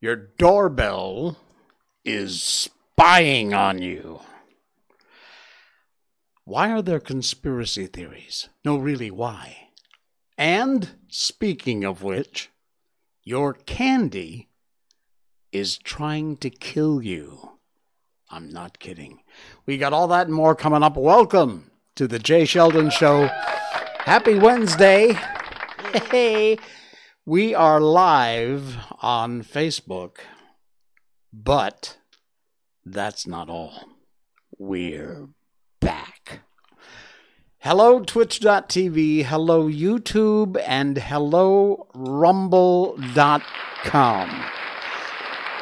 Your doorbell is spying on you. Why are there conspiracy theories? No, really, why? And speaking of which, your candy is trying to kill you. I'm not kidding. We got all that and more coming up. Welcome to the Jay Sheldon Show. Happy Wednesday. Hey, we are live on Facebook, but that's not all. We're back. Hello, Twitch.tv, hello, YouTube, and hello, Rumble.com.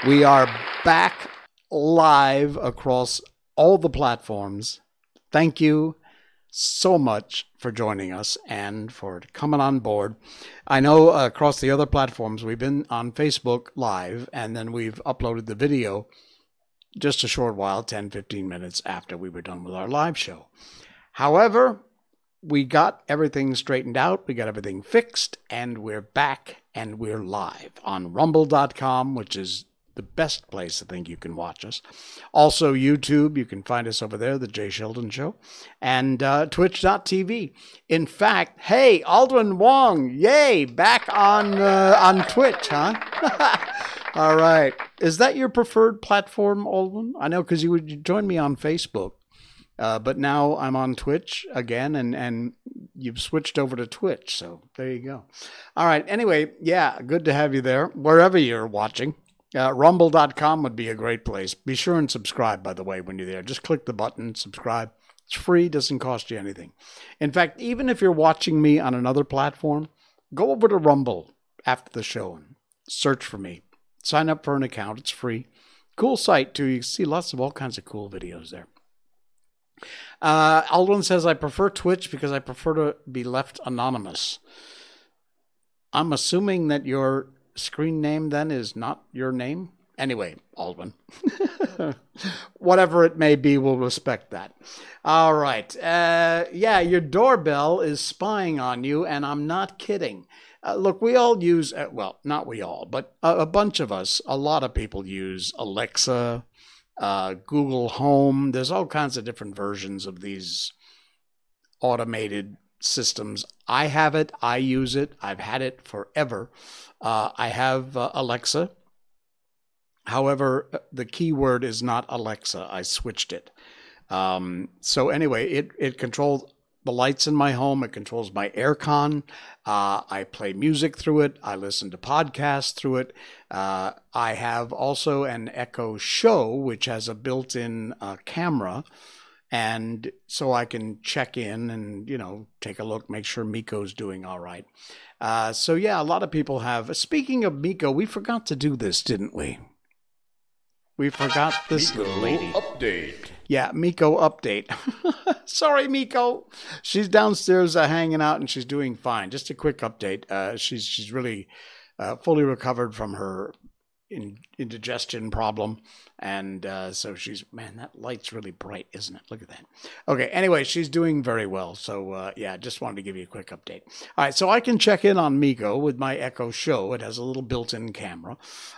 We are back live across all the platforms. Thank you so much for joining us and for coming on board. I know across the other platforms, we've been on Facebook Live and then we've uploaded the video just a short while 10, 15 minutes after we were done with our live show. However, we got everything straightened out, we got everything fixed, and we're back and we're live on rumble.com, which is the best place I think you can watch us. Also, YouTube, you can find us over there, The Jay Sheldon Show, and uh, Twitch.tv. In fact, hey, Aldrin Wong, yay, back on uh, on Twitch, huh? All right. Is that your preferred platform, Aldrin? I know because you would join me on Facebook. Uh, but now I'm on Twitch again, and, and you've switched over to Twitch. So there you go. All right. Anyway, yeah, good to have you there, wherever you're watching. Uh, rumble.com would be a great place. Be sure and subscribe, by the way, when you're there. Just click the button, subscribe. It's free, doesn't cost you anything. In fact, even if you're watching me on another platform, go over to Rumble after the show and search for me. Sign up for an account, it's free. Cool site, too. You see lots of all kinds of cool videos there. Uh, Aldwin says, I prefer Twitch because I prefer to be left anonymous. I'm assuming that your screen name then is not your name? Anyway, Aldwin. Whatever it may be, we'll respect that. All right. Uh, yeah, your doorbell is spying on you, and I'm not kidding. Uh, look, we all use, uh, well, not we all, but a, a, bunch of us, a lot of people use Alexa, uh, Google Home. There's all kinds of different versions of these automated systems. I have it, I use it, I've had it forever. Uh, I have uh, Alexa. However, uh, the keyword is not Alexa. I switched it. Um, so anyway, it it controls the lights in my home. It controls my aircon. Uh, I play music through it. I listen to podcasts through it. Uh, I have also an Echo Show, which has a built-in uh, camera, and so I can check in and you know take a look, make sure Miko's doing all right. Uh, so yeah, a lot of people have. Speaking of Miko, we forgot to do this, didn't we? We forgot this Miko little lady. update. Yeah, Miko update. Sorry, Miko. She's downstairs uh, hanging out and she's doing fine. Just a quick update. Uh, she's she's really uh, fully recovered from her indigestion problem, and uh, so she's man. That light's really bright, isn't it? Look at that. Okay. Anyway, she's doing very well. So uh, yeah, just wanted to give you a quick update. All right, so I can check in on Miko with my Echo Show. It has a little built-in camera.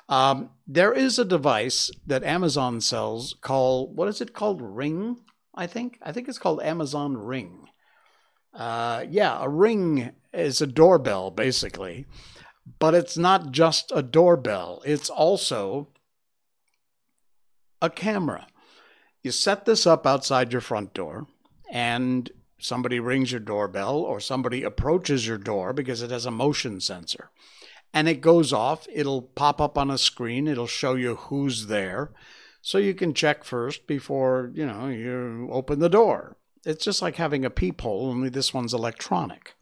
Um, there is a device that Amazon sells called what is it called? Ring, I think. I think it's called Amazon Ring. Uh, yeah, a ring is a doorbell basically, but it's not just a doorbell. It's also a camera. You set this up outside your front door, and somebody rings your doorbell or somebody approaches your door because it has a motion sensor. And it goes off, it'll pop up on a screen, it'll show you who's there. So you can check first before, you know, you open the door. It's just like having a peephole, only this one's electronic.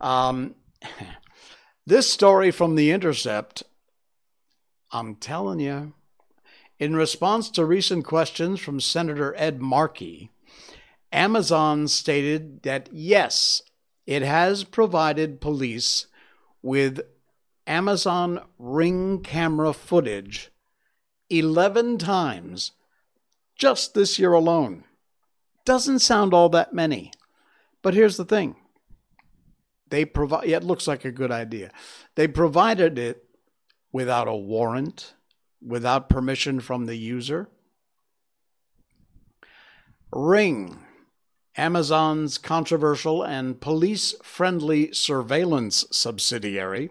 Um, this story from The Intercept, I'm telling you, in response to recent questions from Senator Ed Markey, Amazon stated that yes, it has provided police with Amazon Ring camera footage 11 times just this year alone. Doesn't sound all that many. But here's the thing. They provide yeah, it looks like a good idea. They provided it without a warrant, without permission from the user. Ring, Amazon's controversial and police friendly surveillance subsidiary,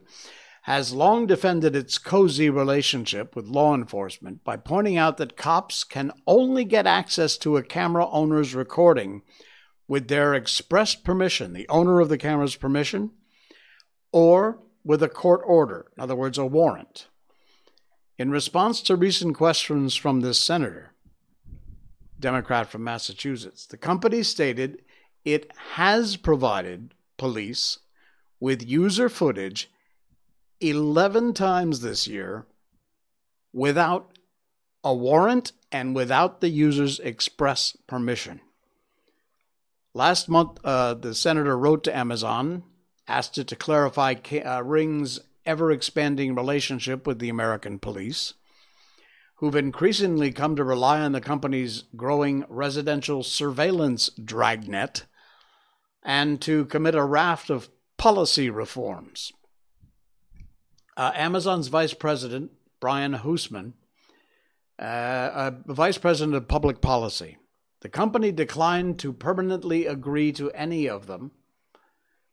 has long defended its cozy relationship with law enforcement by pointing out that cops can only get access to a camera owner's recording with their express permission, the owner of the camera's permission, or with a court order, in other words, a warrant. In response to recent questions from this senator, Democrat from Massachusetts, the company stated it has provided police with user footage 11 times this year without a warrant and without the user's express permission. Last month, uh, the senator wrote to Amazon, asked it to clarify uh, Ring's ever expanding relationship with the American police, who've increasingly come to rely on the company's growing residential surveillance dragnet, and to commit a raft of policy reforms. Uh, Amazon's vice president, Brian Huseman, uh, uh, vice president of public policy, the company declined to permanently agree to any of them,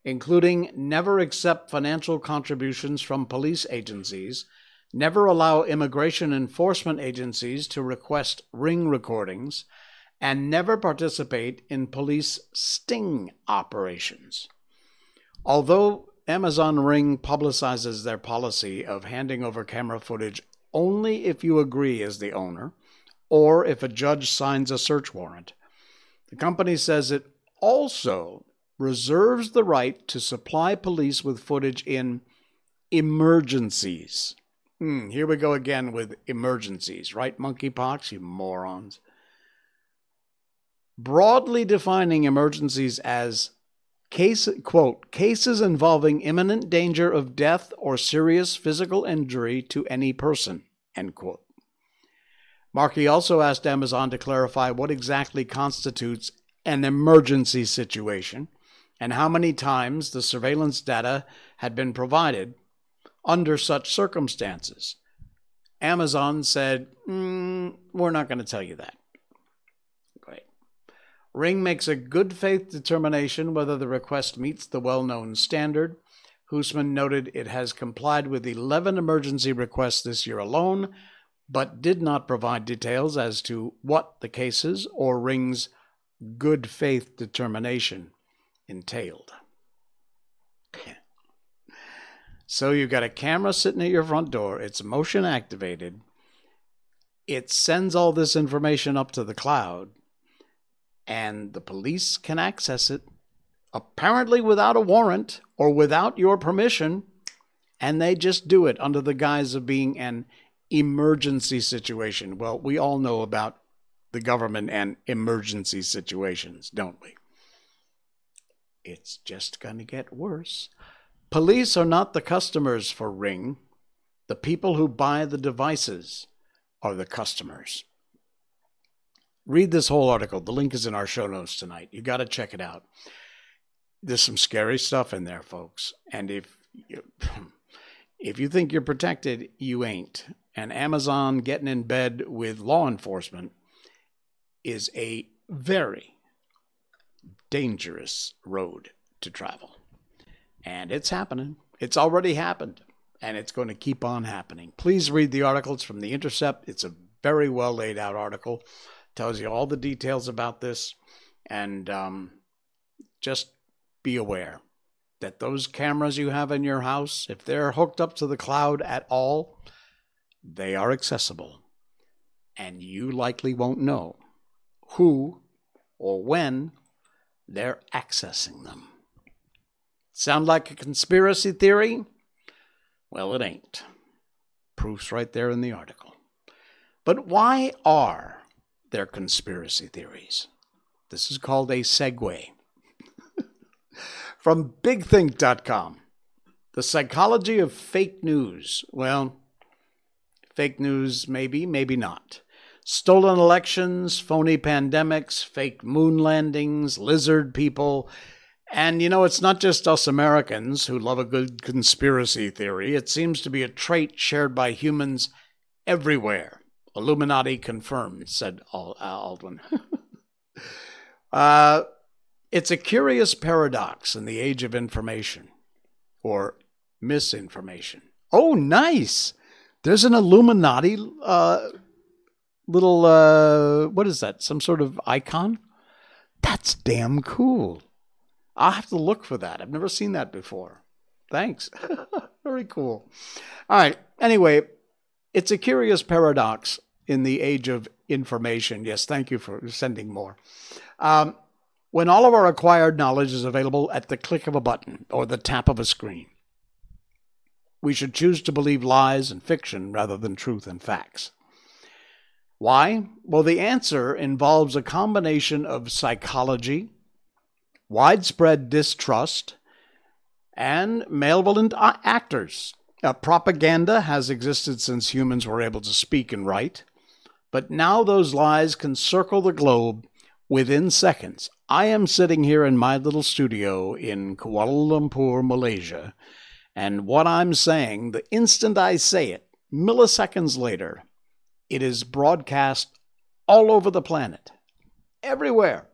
including never accept financial contributions from police agencies, never allow immigration enforcement agencies to request ring recordings, and never participate in police sting operations. Although Amazon Ring publicizes their policy of handing over camera footage only if you agree as the owner or if a judge signs a search warrant. The company says it also reserves the right to supply police with footage in emergencies. Hmm, here we go again with emergencies, right? Monkeypox, you morons. Broadly defining emergencies as Case, quote, cases involving imminent danger of death or serious physical injury to any person, end quote. Markey also asked Amazon to clarify what exactly constitutes an emergency situation and how many times the surveillance data had been provided under such circumstances. Amazon said, mm, We're not going to tell you that. Great. Ring makes a good faith determination whether the request meets the well known standard. Huseman noted it has complied with 11 emergency requests this year alone, but did not provide details as to what the cases or Ring's good faith determination entailed. so you've got a camera sitting at your front door, it's motion activated, it sends all this information up to the cloud and the police can access it, apparently without a warrant or without your permission, and they just do it under the guise of being an emergency situation. Well, we all know about the government and emergency situations, don't we? It's just going to get worse. Police are not the customers for Ring. The people who buy the devices are the customers. Read this whole article. The link is in our show notes tonight. You got to check it out. There's some scary stuff in there, folks. And if you, if you think you're protected, you ain't. And Amazon getting in bed with law enforcement is a very dangerous road to travel. And it's happening. It's already happened. And it's going to keep on happening. Please read the articles from The Intercept. It's a very well laid out article tells you all the details about this. And um, just be aware that those cameras you have in your house, if they're hooked up to the cloud at all, they are accessible. And you likely won't know who or when they're accessing them. Sound like a conspiracy theory? Well, it ain't. Proof's right there in the article. But why are there conspiracy theories. This is called a segue. From bigthink.com, the psychology of fake news. Well, fake news, maybe, maybe not. Stolen elections, phony pandemics, fake moon landings, lizard people. And you know, it's not just us Americans who love a good conspiracy theory. It seems to be a trait shared by humans everywhere. Illuminati confirmed, said Aldwin. uh, it's a curious paradox in the age of information or misinformation. Oh, nice. There's an Illuminati uh, little, uh, what is that? Some sort of icon? That's damn cool. I'll have to look for that. I've never seen that before. Thanks. Very cool. All right. Anyway, it's a curious paradox in the age of information. Yes, thank you for sending more. Um, when all of our acquired knowledge is available at the click of a button or the tap of a screen, we should choose to believe lies and fiction rather than truth and facts. Why? Well, the answer involves a combination of psychology, widespread distrust, and malevolent actors. Uh, propaganda has existed since humans were able to speak and write, but now those lies can circle the globe within seconds. I am sitting here in my little studio in Kuala Lumpur, Malaysia, and what I'm saying, the instant I say it, milliseconds later, it is broadcast all over the planet, everywhere.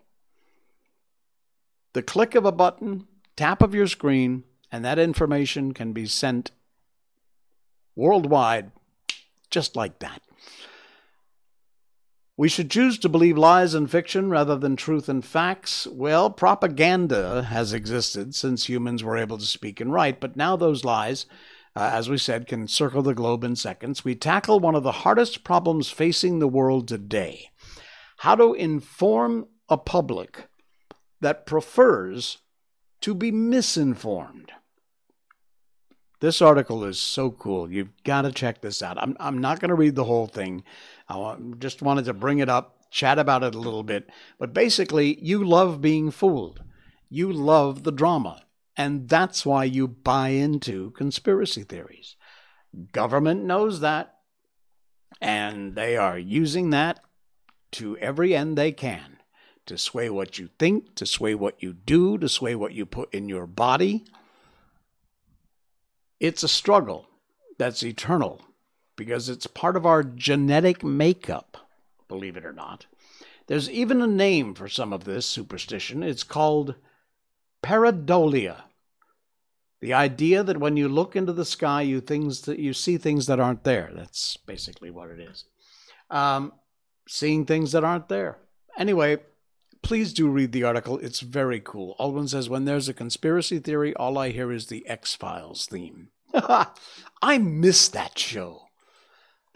The click of a button, tap of your screen, and that information can be sent worldwide just like that. We should choose to believe lies and fiction rather than truth and facts. Well, propaganda has existed since humans were able to speak and write, but now those lies, uh, as we said, can circle the globe in seconds. We tackle one of the hardest problems facing the world today how to inform a public that prefers to be misinformed. This article is so cool. You've got to check this out. I'm, I'm not going to read the whole thing. I just wanted to bring it up, chat about it a little bit. But basically, you love being fooled. You love the drama. And that's why you buy into conspiracy theories. Government knows that. And they are using that to every end they can to sway what you think, to sway what you do, to sway what you put in your body. It's a struggle that's eternal because it's part of our genetic makeup, believe it or not. There's even a name for some of this superstition. It's called pareidolia. The idea that when you look into the sky, you things that you see things that aren't there. That's basically what it is. Um, seeing things that aren't there. Anyway, please do read the article. It's very cool. Aldwin says, when there's a conspiracy theory, all I hear is the X Files theme. I miss that show.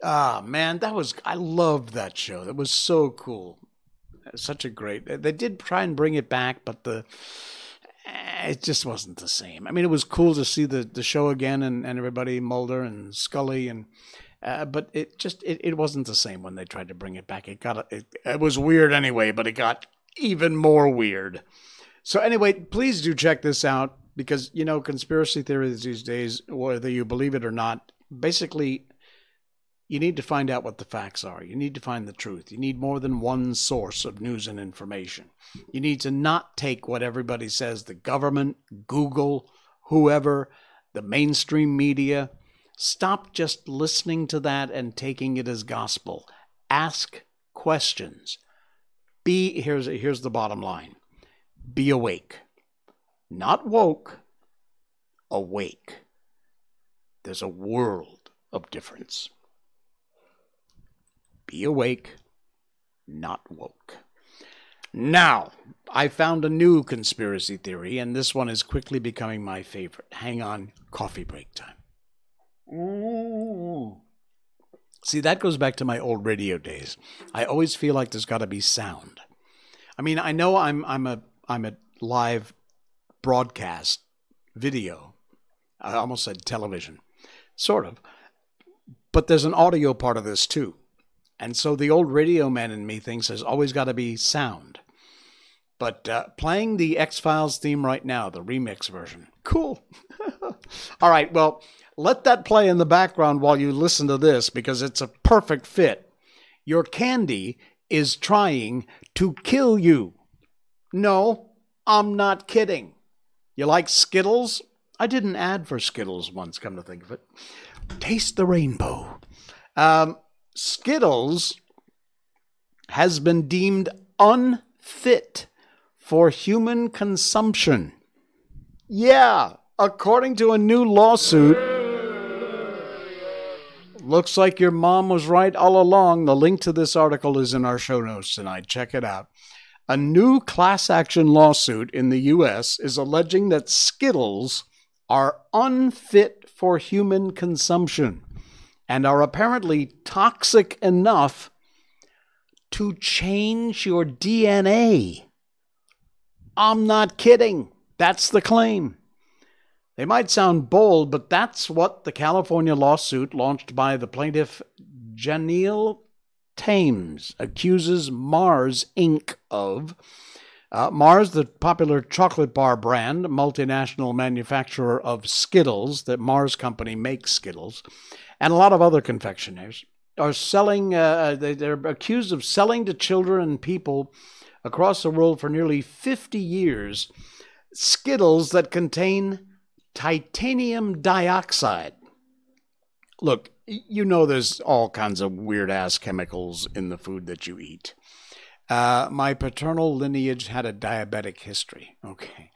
Ah, man, that was, I loved that show. That was so cool. Such a great, they did try and bring it back, but the, eh, it just wasn't the same. I mean, it was cool to see the, the show again and, and everybody, Mulder and Scully and, uh, but it just it, it wasn't the same when they tried to bring it back. It got it, it was weird anyway, but it got even more weird. So anyway, please do check this out because you know conspiracy theories these days, whether you believe it or not, basically you need to find out what the facts are. You need to find the truth. You need more than one source of news and information. You need to not take what everybody says, the government, Google, whoever, the mainstream media. Stop just listening to that and taking it as gospel. Ask questions. Be here's here's the bottom line. Be awake. Not woke, awake. There's a world of difference. Be awake, not woke. Now, I found a new conspiracy theory, and this one is quickly becoming my favorite. Hang on, coffee break time. Ooh. See, that goes back to my old radio days. I always feel like there's got to be sound. I mean, I know I'm I'm a I'm a live broadcast video. I almost said television, sort of. But there's an audio part of this too. And so the old radio man in me thinks there's always got to be sound. But uh, playing the X Files theme right now, the remix version. Cool. All right, well, let that play in the background while you listen to this because it's a perfect fit. Your candy is trying to kill you. No, I'm not kidding. You like Skittles? I did an ad for Skittles once, come to think of it. Taste the rainbow. Um, Skittles has been deemed unfit for human consumption. Yeah, according to a new lawsuit. Looks like your mom was right all along. The link to this article is in our show notes tonight. Check it out. A new class action lawsuit in the U.S. is alleging that Skittles are unfit for human consumption and are apparently toxic enough to change your DNA. I'm not kidding. That's the claim. They might sound bold, but that's what the California lawsuit launched by the plaintiff Janelle Thames accuses Mars Inc. of. Uh, Mars, the popular chocolate bar brand, multinational manufacturer of Skittles, that Mars Company makes Skittles, and a lot of other confectionaries, are selling, uh, uh they, they're accused of selling to children and people across the world for nearly 50 years Skittles that contain titanium dioxide. Look, you know there's all kinds of weird ass chemicals in the food that you eat. Uh, my paternal lineage had a diabetic history. Okay.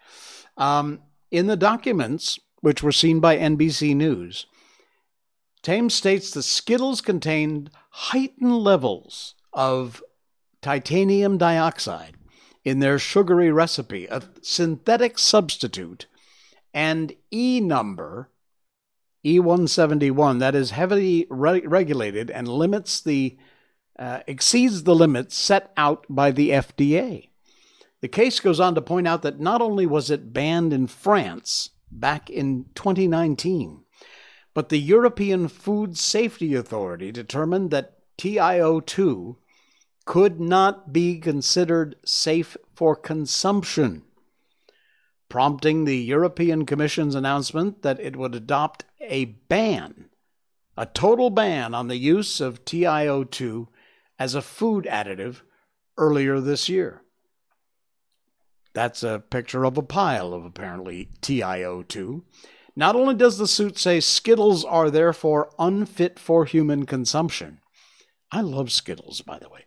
Um, in the documents, which were seen by NBC News, Thames states the Skittles contained heightened levels of titanium dioxide in their sugary recipe, a synthetic substitute, and E number, E171, that is heavily re- regulated and limits the uh, exceeds the limits set out by the FDA. The case goes on to point out that not only was it banned in France back in 2019, but the European Food Safety Authority determined that TiO2 could not be considered safe for consumption, prompting the European Commission's announcement that it would adopt a ban, a total ban on the use of TiO2 as a food additive earlier this year. That's a picture of a pile of apparently TiO2. Not only does the suit say Skittles are therefore unfit for human consumption, I love Skittles, by the way.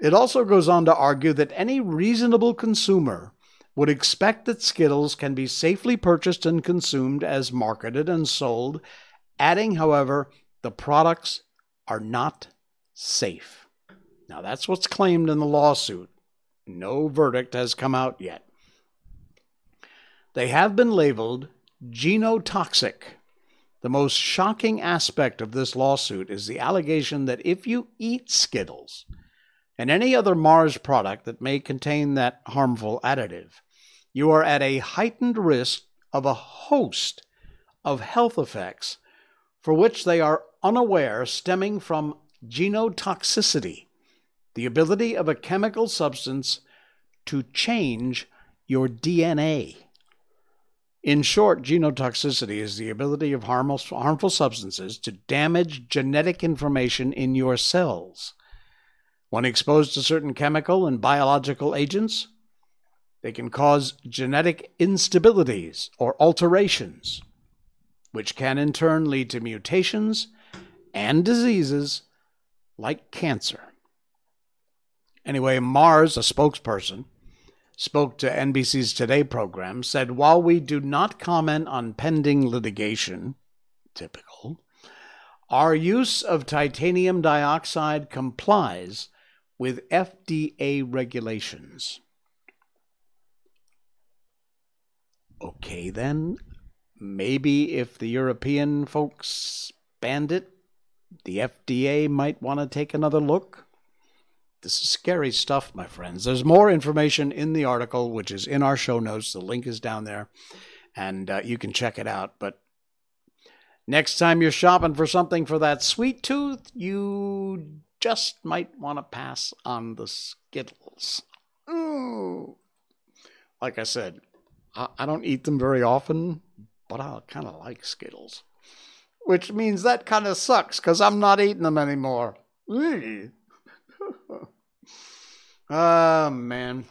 It also goes on to argue that any reasonable consumer would expect that Skittles can be safely purchased and consumed as marketed and sold, adding, however, the products are not safe. Now, that's what's claimed in the lawsuit. No verdict has come out yet. They have been labeled genotoxic. The most shocking aspect of this lawsuit is the allegation that if you eat Skittles, and any other Mars product that may contain that harmful additive, you are at a heightened risk of a host of health effects for which they are unaware stemming from genotoxicity, the ability of a chemical substance to change your DNA. In short, genotoxicity is the ability of harmful, substances to damage genetic information in your cells. When exposed to certain chemical and biological agents, they can cause genetic instabilities or alterations, which can in turn lead to mutations and diseases like cancer. Anyway, Mars, a spokesperson, spoke to NBC's Today program, said while we do not comment on pending litigation, typical, our use of titanium dioxide complies with FDA regulations. Okay, then, maybe if the European folks banned it, the FDA might want to take another look. This is scary stuff, my friends. There's more information in the article, which is in our show notes. The link is down there, and uh, you can check it out. But next time you're shopping for something for that sweet tooth, you just might want to pass on the Skittles. Ooh. Like I said, I, I don't eat them very often, but I kind of like Skittles. Which means that kind of sucks because I'm not eating them anymore. Oh, man.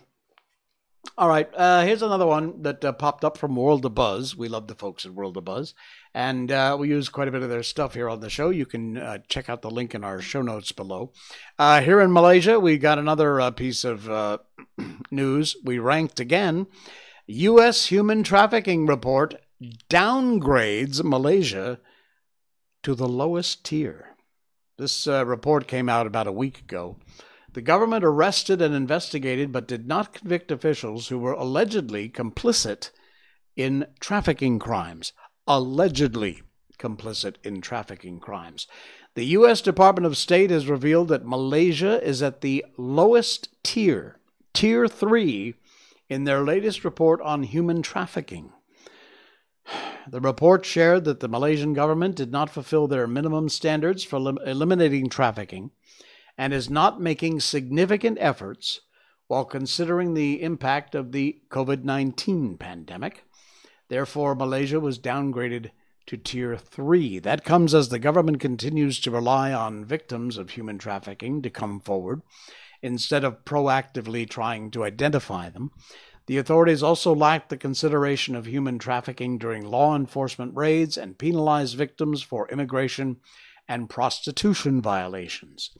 All right, uh, here's another one that uh, popped up from World of Buzz. We love the folks at World of Buzz, and uh, we use quite a bit of their stuff here on the show. You can uh, check out the link in our show notes below. Uh, here in Malaysia, we got another uh, piece of news. We ranked again. U.S. human trafficking report downgrades Malaysia to the lowest tier. This uh, report came out about a week ago. The government arrested and investigated but did not convict officials who were allegedly complicit in trafficking crimes. Allegedly complicit in trafficking crimes. The U.S. Department of State has revealed that Malaysia is at the lowest tier, Tier 3, in their latest report on human trafficking. The report shared that the Malaysian government did not fulfill their minimum standards for lim- eliminating trafficking and is not making significant efforts while considering the impact of the COVID 19 pandemic. Therefore, Malaysia was downgraded to Tier 3. That comes as the government continues to rely on victims of human trafficking to come forward instead of proactively trying to identify them. The authorities also lacked the consideration of human trafficking during law enforcement raids and penalized victims for immigration and prostitution violations.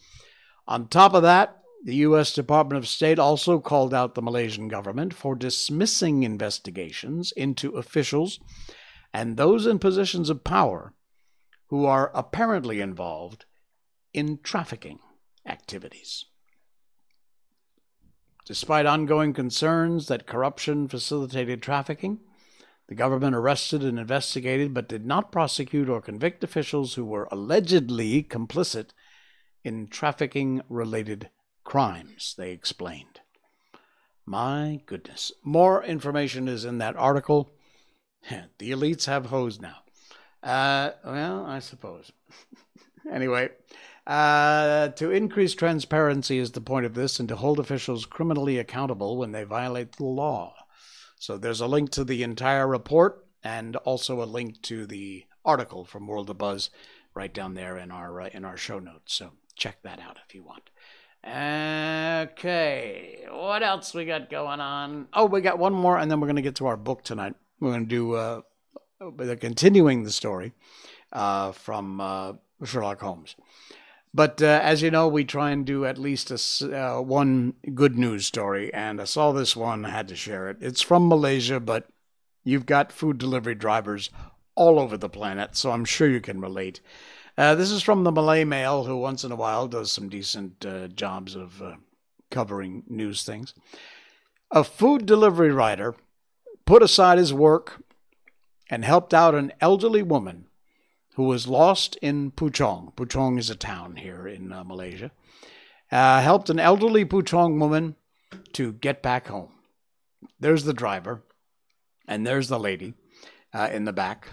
On top of that, the U.S. Department of State also called out the Malaysian government for dismissing investigations into officials and those in positions of power who are apparently involved in trafficking activities. Despite ongoing concerns that corruption facilitated trafficking, the government arrested and investigated but did not prosecute or convict officials who were allegedly complicit in trafficking related crimes, they explained. My goodness. More information is in that article. the elites have hose now. Uh, well, I suppose. anyway, uh, to increase transparency is the point of this and to hold officials criminally accountable when they violate the law. So there's a link to the entire report and also a link to the article from World of Buzz right down there in our uh, in our show notes. So check that out if you want. Okay, what else we got going on? Oh, we got one more, and then we're going to get to our book tonight. We're going to do uh, continuing the story uh, from uh, Sherlock Holmes. But uh, as you know, we try and do at least a, uh, one good news story, and I saw this one, I had to share it. It's from Malaysia, but you've got food delivery drivers all over the planet, so I'm sure you can relate. Uh, this is from the Malay Mail, who once in a while does some decent uh, jobs of uh, covering news things. A food delivery rider put aside his work and helped out an elderly woman who was lost in Puchong. Puchong is a town here in uh, Malaysia. Uh, helped an elderly Puchong woman to get back home. There's the driver, and there's the lady uh, in the back.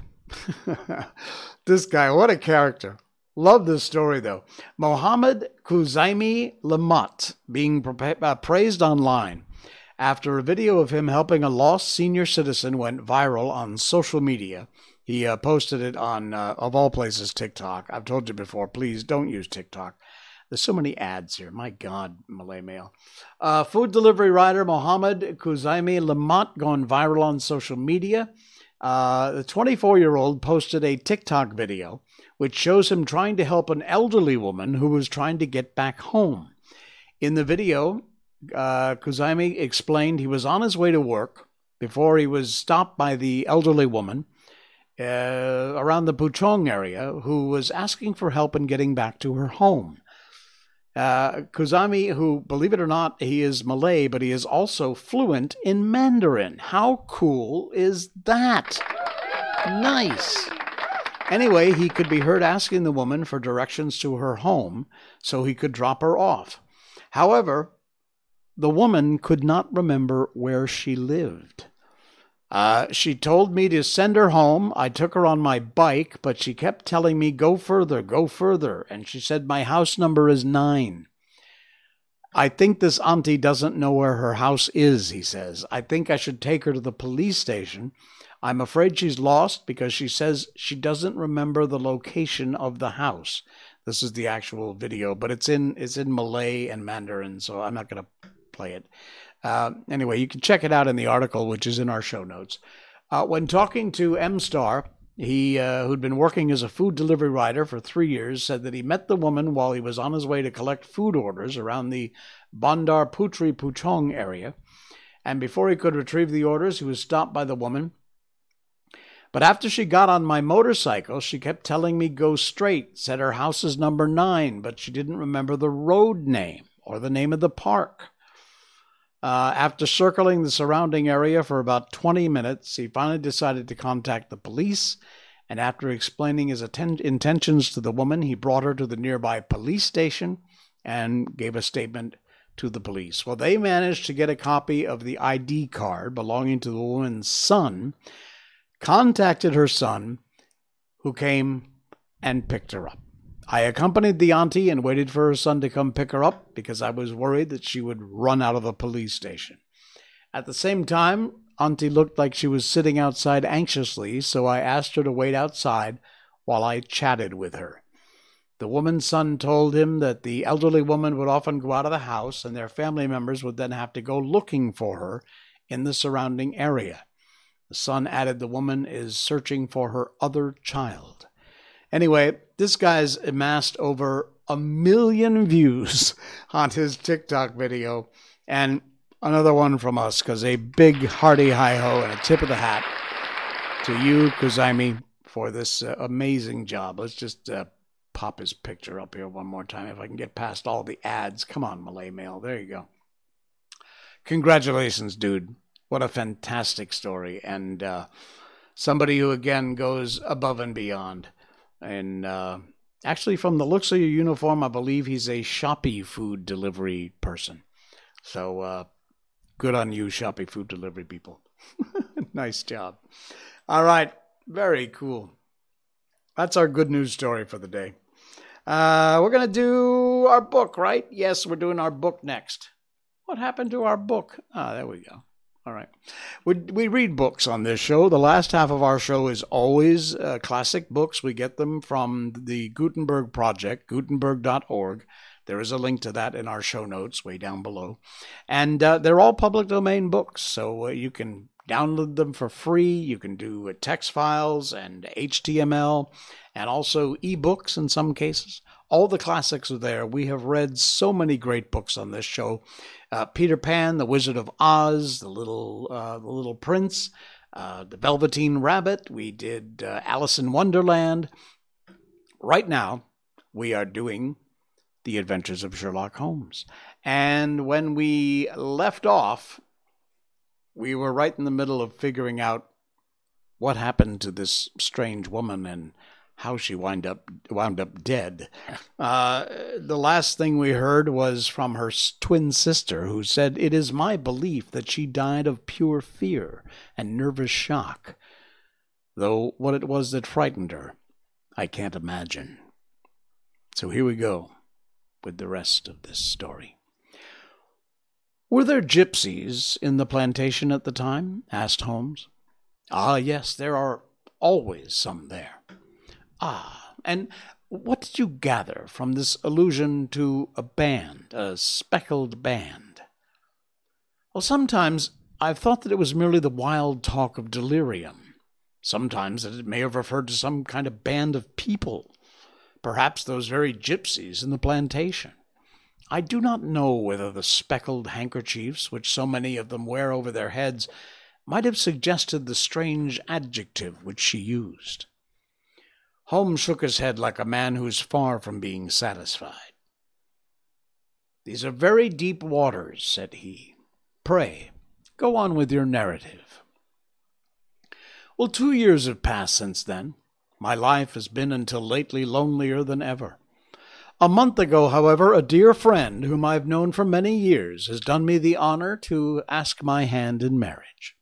this guy, what a character. Love this story though. Mohammed Kuzaimi Lamot being uh, praised online after a video of him helping a lost senior citizen went viral on social media. He uh, posted it on, uh, of all places, TikTok. I've told you before, please don't use TikTok. There's so many ads here. My God, Malay Mail. Uh, food delivery rider Mohammed Kuzaimi Lamont gone viral on social media. Uh, the 24 year old posted a TikTok video which shows him trying to help an elderly woman who was trying to get back home. In the video, uh, Kuzaimi explained he was on his way to work before he was stopped by the elderly woman uh, around the Puchong area who was asking for help in getting back to her home. Uh, Kuzami, who, believe it or not, he is Malay, but he is also fluent in Mandarin. How cool is that? Nice. Anyway, he could be heard asking the woman for directions to her home so he could drop her off. However, the woman could not remember where she lived. Uh, she told me to send her home. I took her on my bike, but she kept telling me, go further, go further. And she said, my house number is nine. I think this auntie doesn't know where her house is, he says. I think I should take her to the police station. I'm afraid she's lost because she says she doesn't remember the location of the house. This is the actual video, but it's in it's in Malay and Mandarin, so I'm not going to play it. Uh, anyway, you can check it out in the article, which is in our show notes. Uh, when talking to mStar, he, uh, who'd been working as a food delivery rider for three years, said that he met the woman while he was on his way to collect food orders around the Bandar Puteri Puchong area. And before he could retrieve the orders, he was stopped by the woman. But after she got on my motorcycle, she kept telling me go straight, said her house is number nine, but she didn't remember the road name or the name of the park. Uh, after circling the surrounding area for about 20 minutes, he finally decided to contact the police. And after explaining his atten- intentions to the woman, he brought her to the nearby police station and gave a statement to the police. Well, they managed to get a copy of the ID card belonging to the woman's son, contacted her son, who came and picked her up. I accompanied the auntie and waited for her son to come pick her up because I was worried that she would run out of the police station. At the same time, auntie looked like she was sitting outside anxiously, so I asked her to wait outside while I chatted with her. The woman's son told him that the elderly woman would often go out of the house and their family members would then have to go looking for her in the surrounding area. The son added the woman is searching for her other child. Anyway, this guy's amassed over a million views on his TikTok video. And another one from us, because a big hearty hi ho and a tip of the hat to you, Kuzaimi, for this uh, amazing job. Let's just uh, pop his picture up here one more time if I can get past all the ads. Come on, Malay Mail. There you go. Congratulations, dude. What a fantastic story. And uh, somebody who, again, goes above and beyond. And uh, actually, from the looks of your uniform, I believe he's a Shopee food delivery person. So uh, good on you, Shopee food delivery people. nice job. All right. Very cool. That's our good news story for the day. Uh, we're going to do our book, right? Yes, we're doing our book next. What happened to our book? Ah, there we go. All right. We, we read books on this show. The last half of our show is always uh, classic books. We get them from the Gutenberg Project, gutenberg.org. There is a link to that in our show notes way down below. And uh, they're all public domain books, so uh, you can download them for free. You can do uh, text files and HTML and also ebooks in some cases. All the classics are there. We have read so many great books on this show uh, Peter Pan, The Wizard of Oz, The Little, uh, the Little Prince, uh, The Velveteen Rabbit. We did uh, Alice in Wonderland. Right now, we are doing The Adventures of Sherlock Holmes. And when we left off, we were right in the middle of figuring out what happened to this strange woman and how she wind up wound up dead. Uh, the last thing we heard was from her twin sister, who said, "It is my belief that she died of pure fear and nervous shock. Though what it was that frightened her, I can't imagine." So here we go with the rest of this story. Were there gypsies in the plantation at the time? asked Holmes. Ah, yes, there are always some there. Ah, and what did you gather from this allusion to a band, a speckled band? Well, sometimes I've thought that it was merely the wild talk of delirium. Sometimes that it may have referred to some kind of band of people, perhaps those very gypsies in the plantation. I do not know whether the speckled handkerchiefs which so many of them wear over their heads might have suggested the strange adjective which she used. Holmes shook his head like a man who is far from being satisfied. These are very deep waters, said he. Pray, go on with your narrative. Well, two years have passed since then. My life has been until lately lonelier than ever. A month ago, however, a dear friend whom I've known for many years has done me the honor to ask my hand in marriage.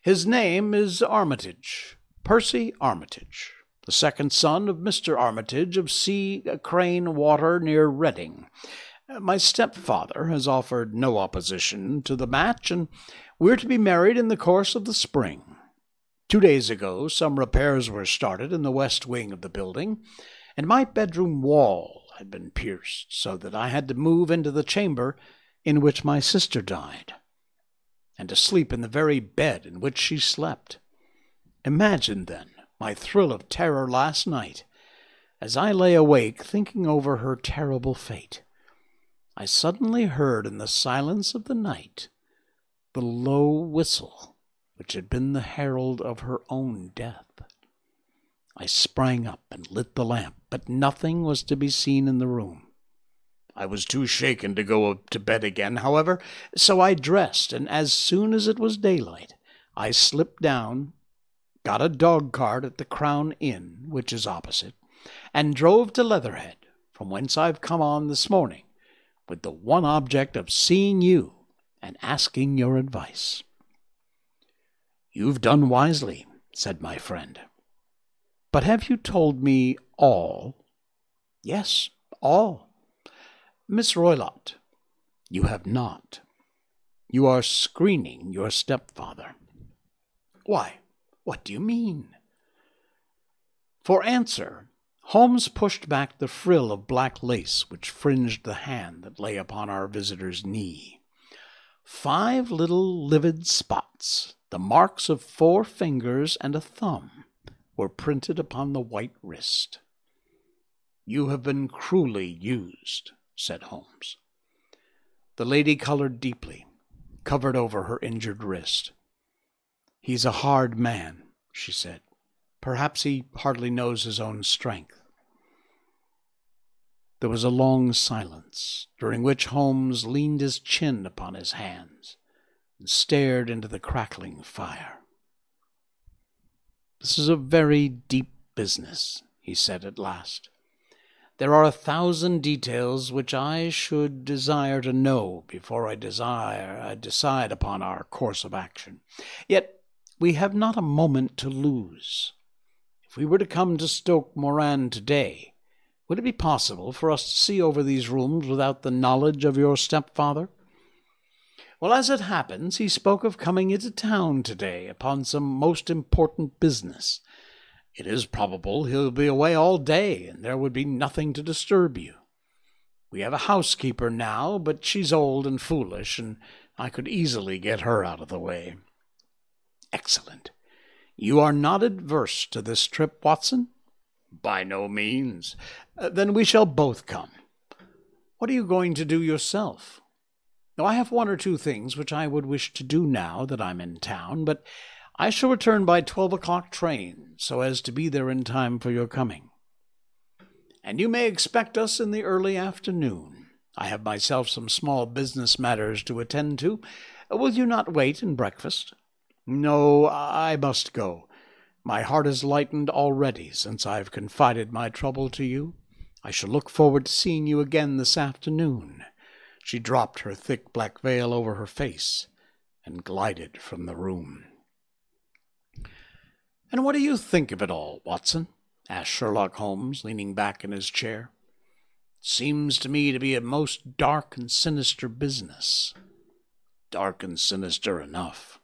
His name is Armitage, Percy Armitage the second son of Mr. Armitage of Sea uh, Crane Water near Reading. Uh, my stepfather has offered no opposition to the match, and we're to be married in the course of the spring. Two days ago, some repairs were started in the west wing of the building, and my bedroom wall had been pierced so that I had to move into the chamber in which my sister died, and to sleep in the very bed in which she slept. Imagine, then, my thrill of terror last night as I lay awake thinking over her terrible fate. I suddenly heard in the silence of the night the low whistle which had been the herald of her own death. I sprang up and lit the lamp, but nothing was to be seen in the room. I was too shaken to go up to bed again, however, so I dressed, and as soon as it was daylight, I slipped down, got a dog cart at the Crown Inn, which is opposite, and drove to Leatherhead, from whence I've come on this morning, with the one object of seeing you and asking your advice. You've done wisely, said my friend. But have you told me all? Yes, all. Miss Roylott, you have not. You are screening your stepfather. Why, what do you mean? For answer, Holmes pushed back the frill of black lace which fringed the hand that lay upon our visitor's knee. Five little livid spots, the marks of four fingers and a thumb, were printed upon the white wrist. You have been cruelly used, said Holmes. The lady colored deeply, covered over her injured wrist. He's a hard man, she said. Perhaps he hardly knows his own strength. There was a long silence, during which Holmes leaned his chin upon his hands and stared into the crackling fire. This is a very deep business, he said at last. There are a thousand details which I should desire to know before I desire I decide upon our course of action. Yet we have not a moment to lose. If we were to come to Stoke Moran today, would it be possible for us to see over these rooms without the knowledge of your stepfather? Well, as it happens, he spoke of coming into town today upon some most important business. It is probable he'll be away all day, and there would be nothing to disturb you. We have a housekeeper now, but she's old and foolish, and I could easily get her out of the way. Excellent. You are not adverse to this trip, Watson? By no means. Uh, then we shall both come. What are you going to do yourself? Now, I have one or two things which I would wish to do now that I'm in town, but I shall return by twelve o'clock train, so as to be there in time for your coming. And you may expect us in the early afternoon. I have myself some small business matters to attend to. Will you not wait and breakfast? No, I must go. My heart is lightened already since I've confided my trouble to you. I shall look forward to seeing you again this afternoon. She dropped her thick black veil over her face and glided from the room. And what do you think of it all, Watson? asked Sherlock Holmes, leaning back in his chair. Seems to me to be a most dark and sinister business. Dark and sinister enough.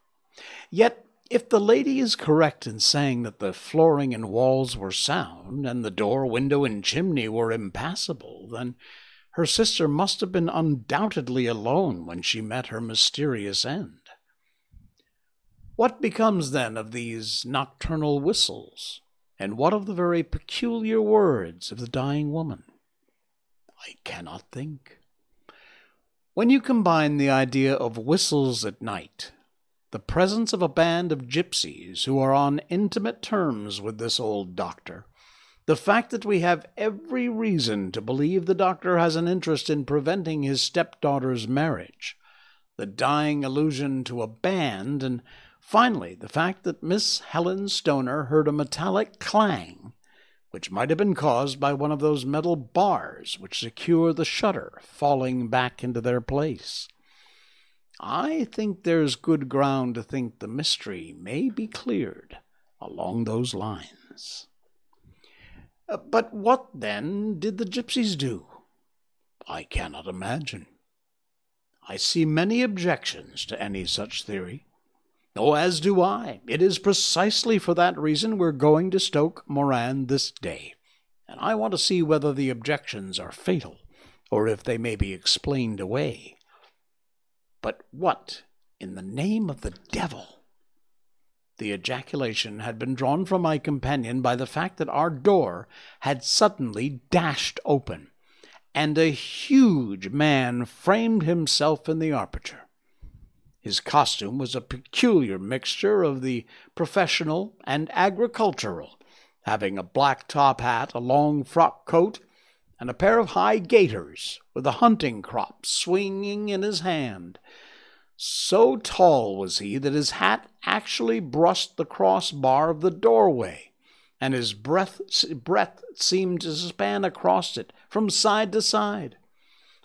Yet if the lady is correct in saying that the flooring and walls were sound, and the door, window, and chimney were impassable, then her sister must have been undoubtedly alone when she met her mysterious end. What becomes then of these nocturnal whistles, and what of the very peculiar words of the dying woman? I cannot think. When you combine the idea of whistles at night the presence of a band of gypsies who are on intimate terms with this old doctor, the fact that we have every reason to believe the doctor has an interest in preventing his stepdaughter's marriage, the dying allusion to a band, and finally the fact that Miss Helen Stoner heard a metallic clang, which might have been caused by one of those metal bars which secure the shutter falling back into their place. I think there's good ground to think the mystery may be cleared along those lines. Uh, but what, then, did the gypsies do? I cannot imagine. I see many objections to any such theory. Oh, as do I. It is precisely for that reason we're going to Stoke Moran this day, and I want to see whether the objections are fatal, or if they may be explained away. But what in the name of the devil? The ejaculation had been drawn from my companion by the fact that our door had suddenly dashed open, and a huge man framed himself in the aperture. His costume was a peculiar mixture of the professional and agricultural, having a black top hat, a long frock coat, and a pair of high gaiters with a hunting crop swinging in his hand. So tall was he that his hat actually brushed the crossbar of the doorway, and his breath, breath seemed to span across it from side to side.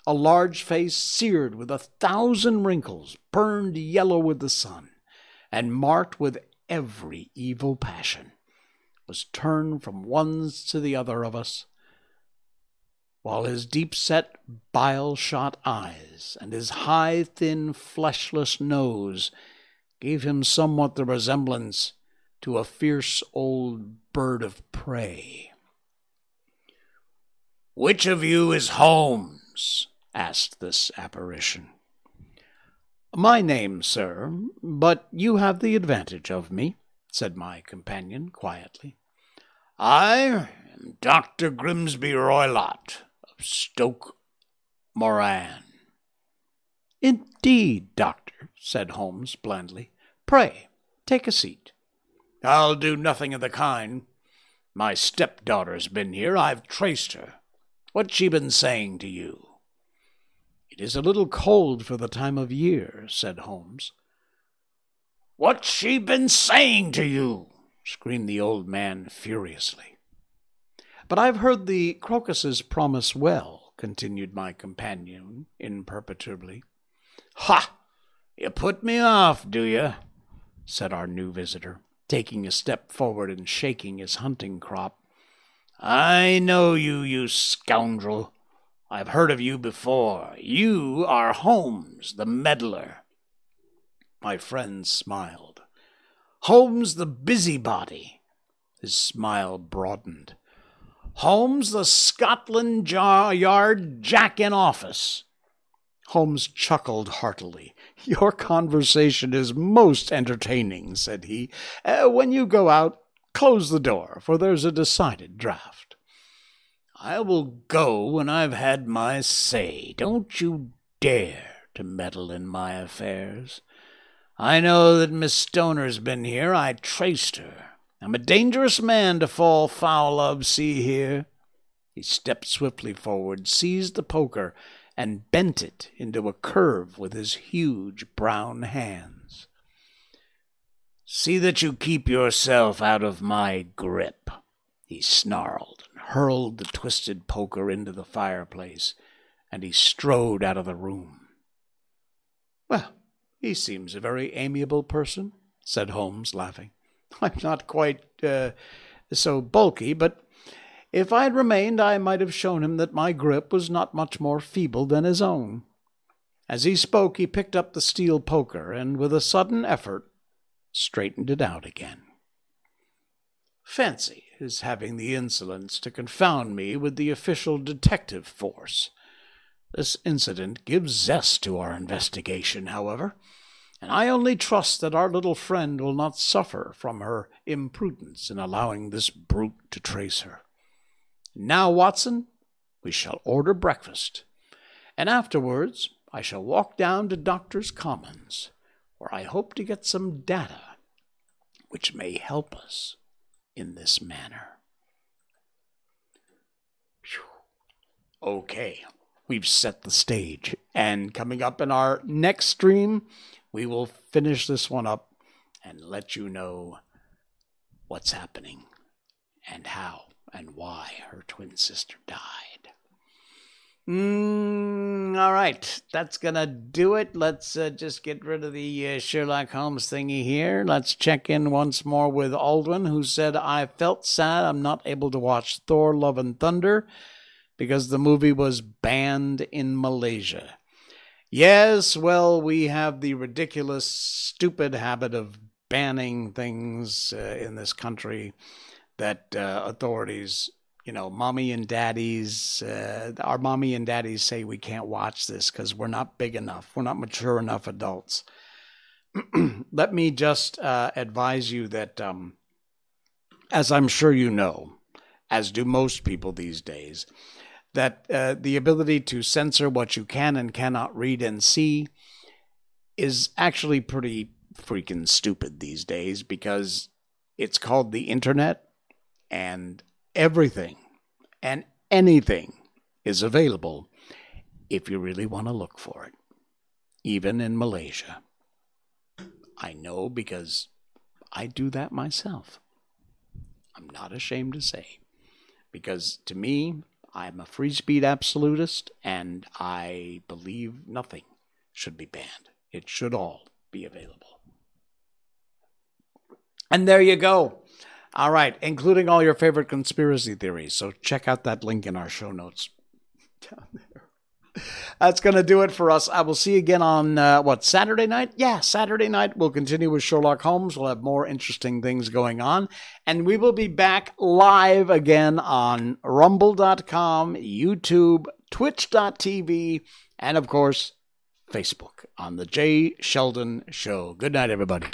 A large face seared with a thousand wrinkles, burned yellow with the sun, and marked with every evil passion, was turned from one to the other of us while his deep set, bile shot eyes and his high, thin, fleshless nose gave him somewhat the resemblance to a fierce old bird of prey. Which of you is Holmes? asked this apparition. My name, sir, but you have the advantage of me, said my companion quietly. I am Dr. Grimesby Roylott, Stoke Moran. Indeed, doctor, said Holmes blandly. Pray, take a seat. I'll do nothing of the kind. My stepdaughter's been here. I've traced her. What's she been saying to you? It is a little cold for the time of year, said Holmes. What's she been saying to you? screamed the old man furiously. But I've heard the crocuses promise well, continued my companion imperturbably. Ha! You put me off, do you? said our new visitor, taking a step forward and shaking his hunting crop. I know you, you scoundrel. I've heard of you before. You are Holmes, the meddler. My friend smiled. Holmes, the busybody. His smile broadened. Holmes, the Scotland Yard Jack in office. Holmes chuckled heartily. Your conversation is most entertaining, said he. Uh, when you go out, close the door, for there's a decided draught. I will go when I've had my say. Don't you dare to meddle in my affairs. I know that Miss Stoner's been here. I traced her. I'm a dangerous man to fall foul of, see here. He stepped swiftly forward, seized the poker, and bent it into a curve with his huge brown hands. See that you keep yourself out of my grip, he snarled, and hurled the twisted poker into the fireplace, and he strode out of the room. Well, he seems a very amiable person, said Holmes, laughing. I'm not quite uh, so bulky, but if I had remained, I might have shown him that my grip was not much more feeble than his own. As he spoke, he picked up the steel poker and, with a sudden effort, straightened it out again. Fancy his having the insolence to confound me with the official detective force. This incident gives zest to our investigation, however and I only trust that our little friend will not suffer from her imprudence in allowing this brute to trace her. Now, Watson, we shall order breakfast, and afterwards I shall walk down to Doctor's Commons, where I hope to get some data which may help us in this manner. Okay, we've set the stage, and coming up in our next stream, we will finish this one up and let you know what's happening and how and why her twin sister died. Mm, all right, that's gonna do it. Let's uh, just get rid of the uh, Sherlock Holmes thingy here. Let's check in once more with Aldwin, who said, I felt sad I'm not able to watch Thor Love and Thunder because the movie was banned in Malaysia. Yes, well, we have the ridiculous, stupid habit of banning things uh, in this country that uh, authorities, you know, mommy and daddies, uh, our mommy and daddies say we can't watch this because we're not big enough, we're not mature enough adults. Let me just uh, advise you that, um, as I'm sure you know, as do most people these days, that uh, the ability to censor what you can and cannot read and see is actually pretty freaking stupid these days because it's called the internet and everything and anything is available if you really want to look for it, even in Malaysia. I know because I do that myself. I'm not ashamed to say. Because to me, I'm a free speech absolutist and I believe nothing should be banned. It should all be available. And there you go. All right, including all your favorite conspiracy theories. So check out that link in our show notes down there. That's going to do it for us. I will see you again on uh, what, Saturday night? Yeah, Saturday night. We'll continue with Sherlock Holmes. We'll have more interesting things going on. And we will be back live again on rumble.com, YouTube, twitch.tv, and of course, Facebook on The Jay Sheldon Show. Good night, everybody.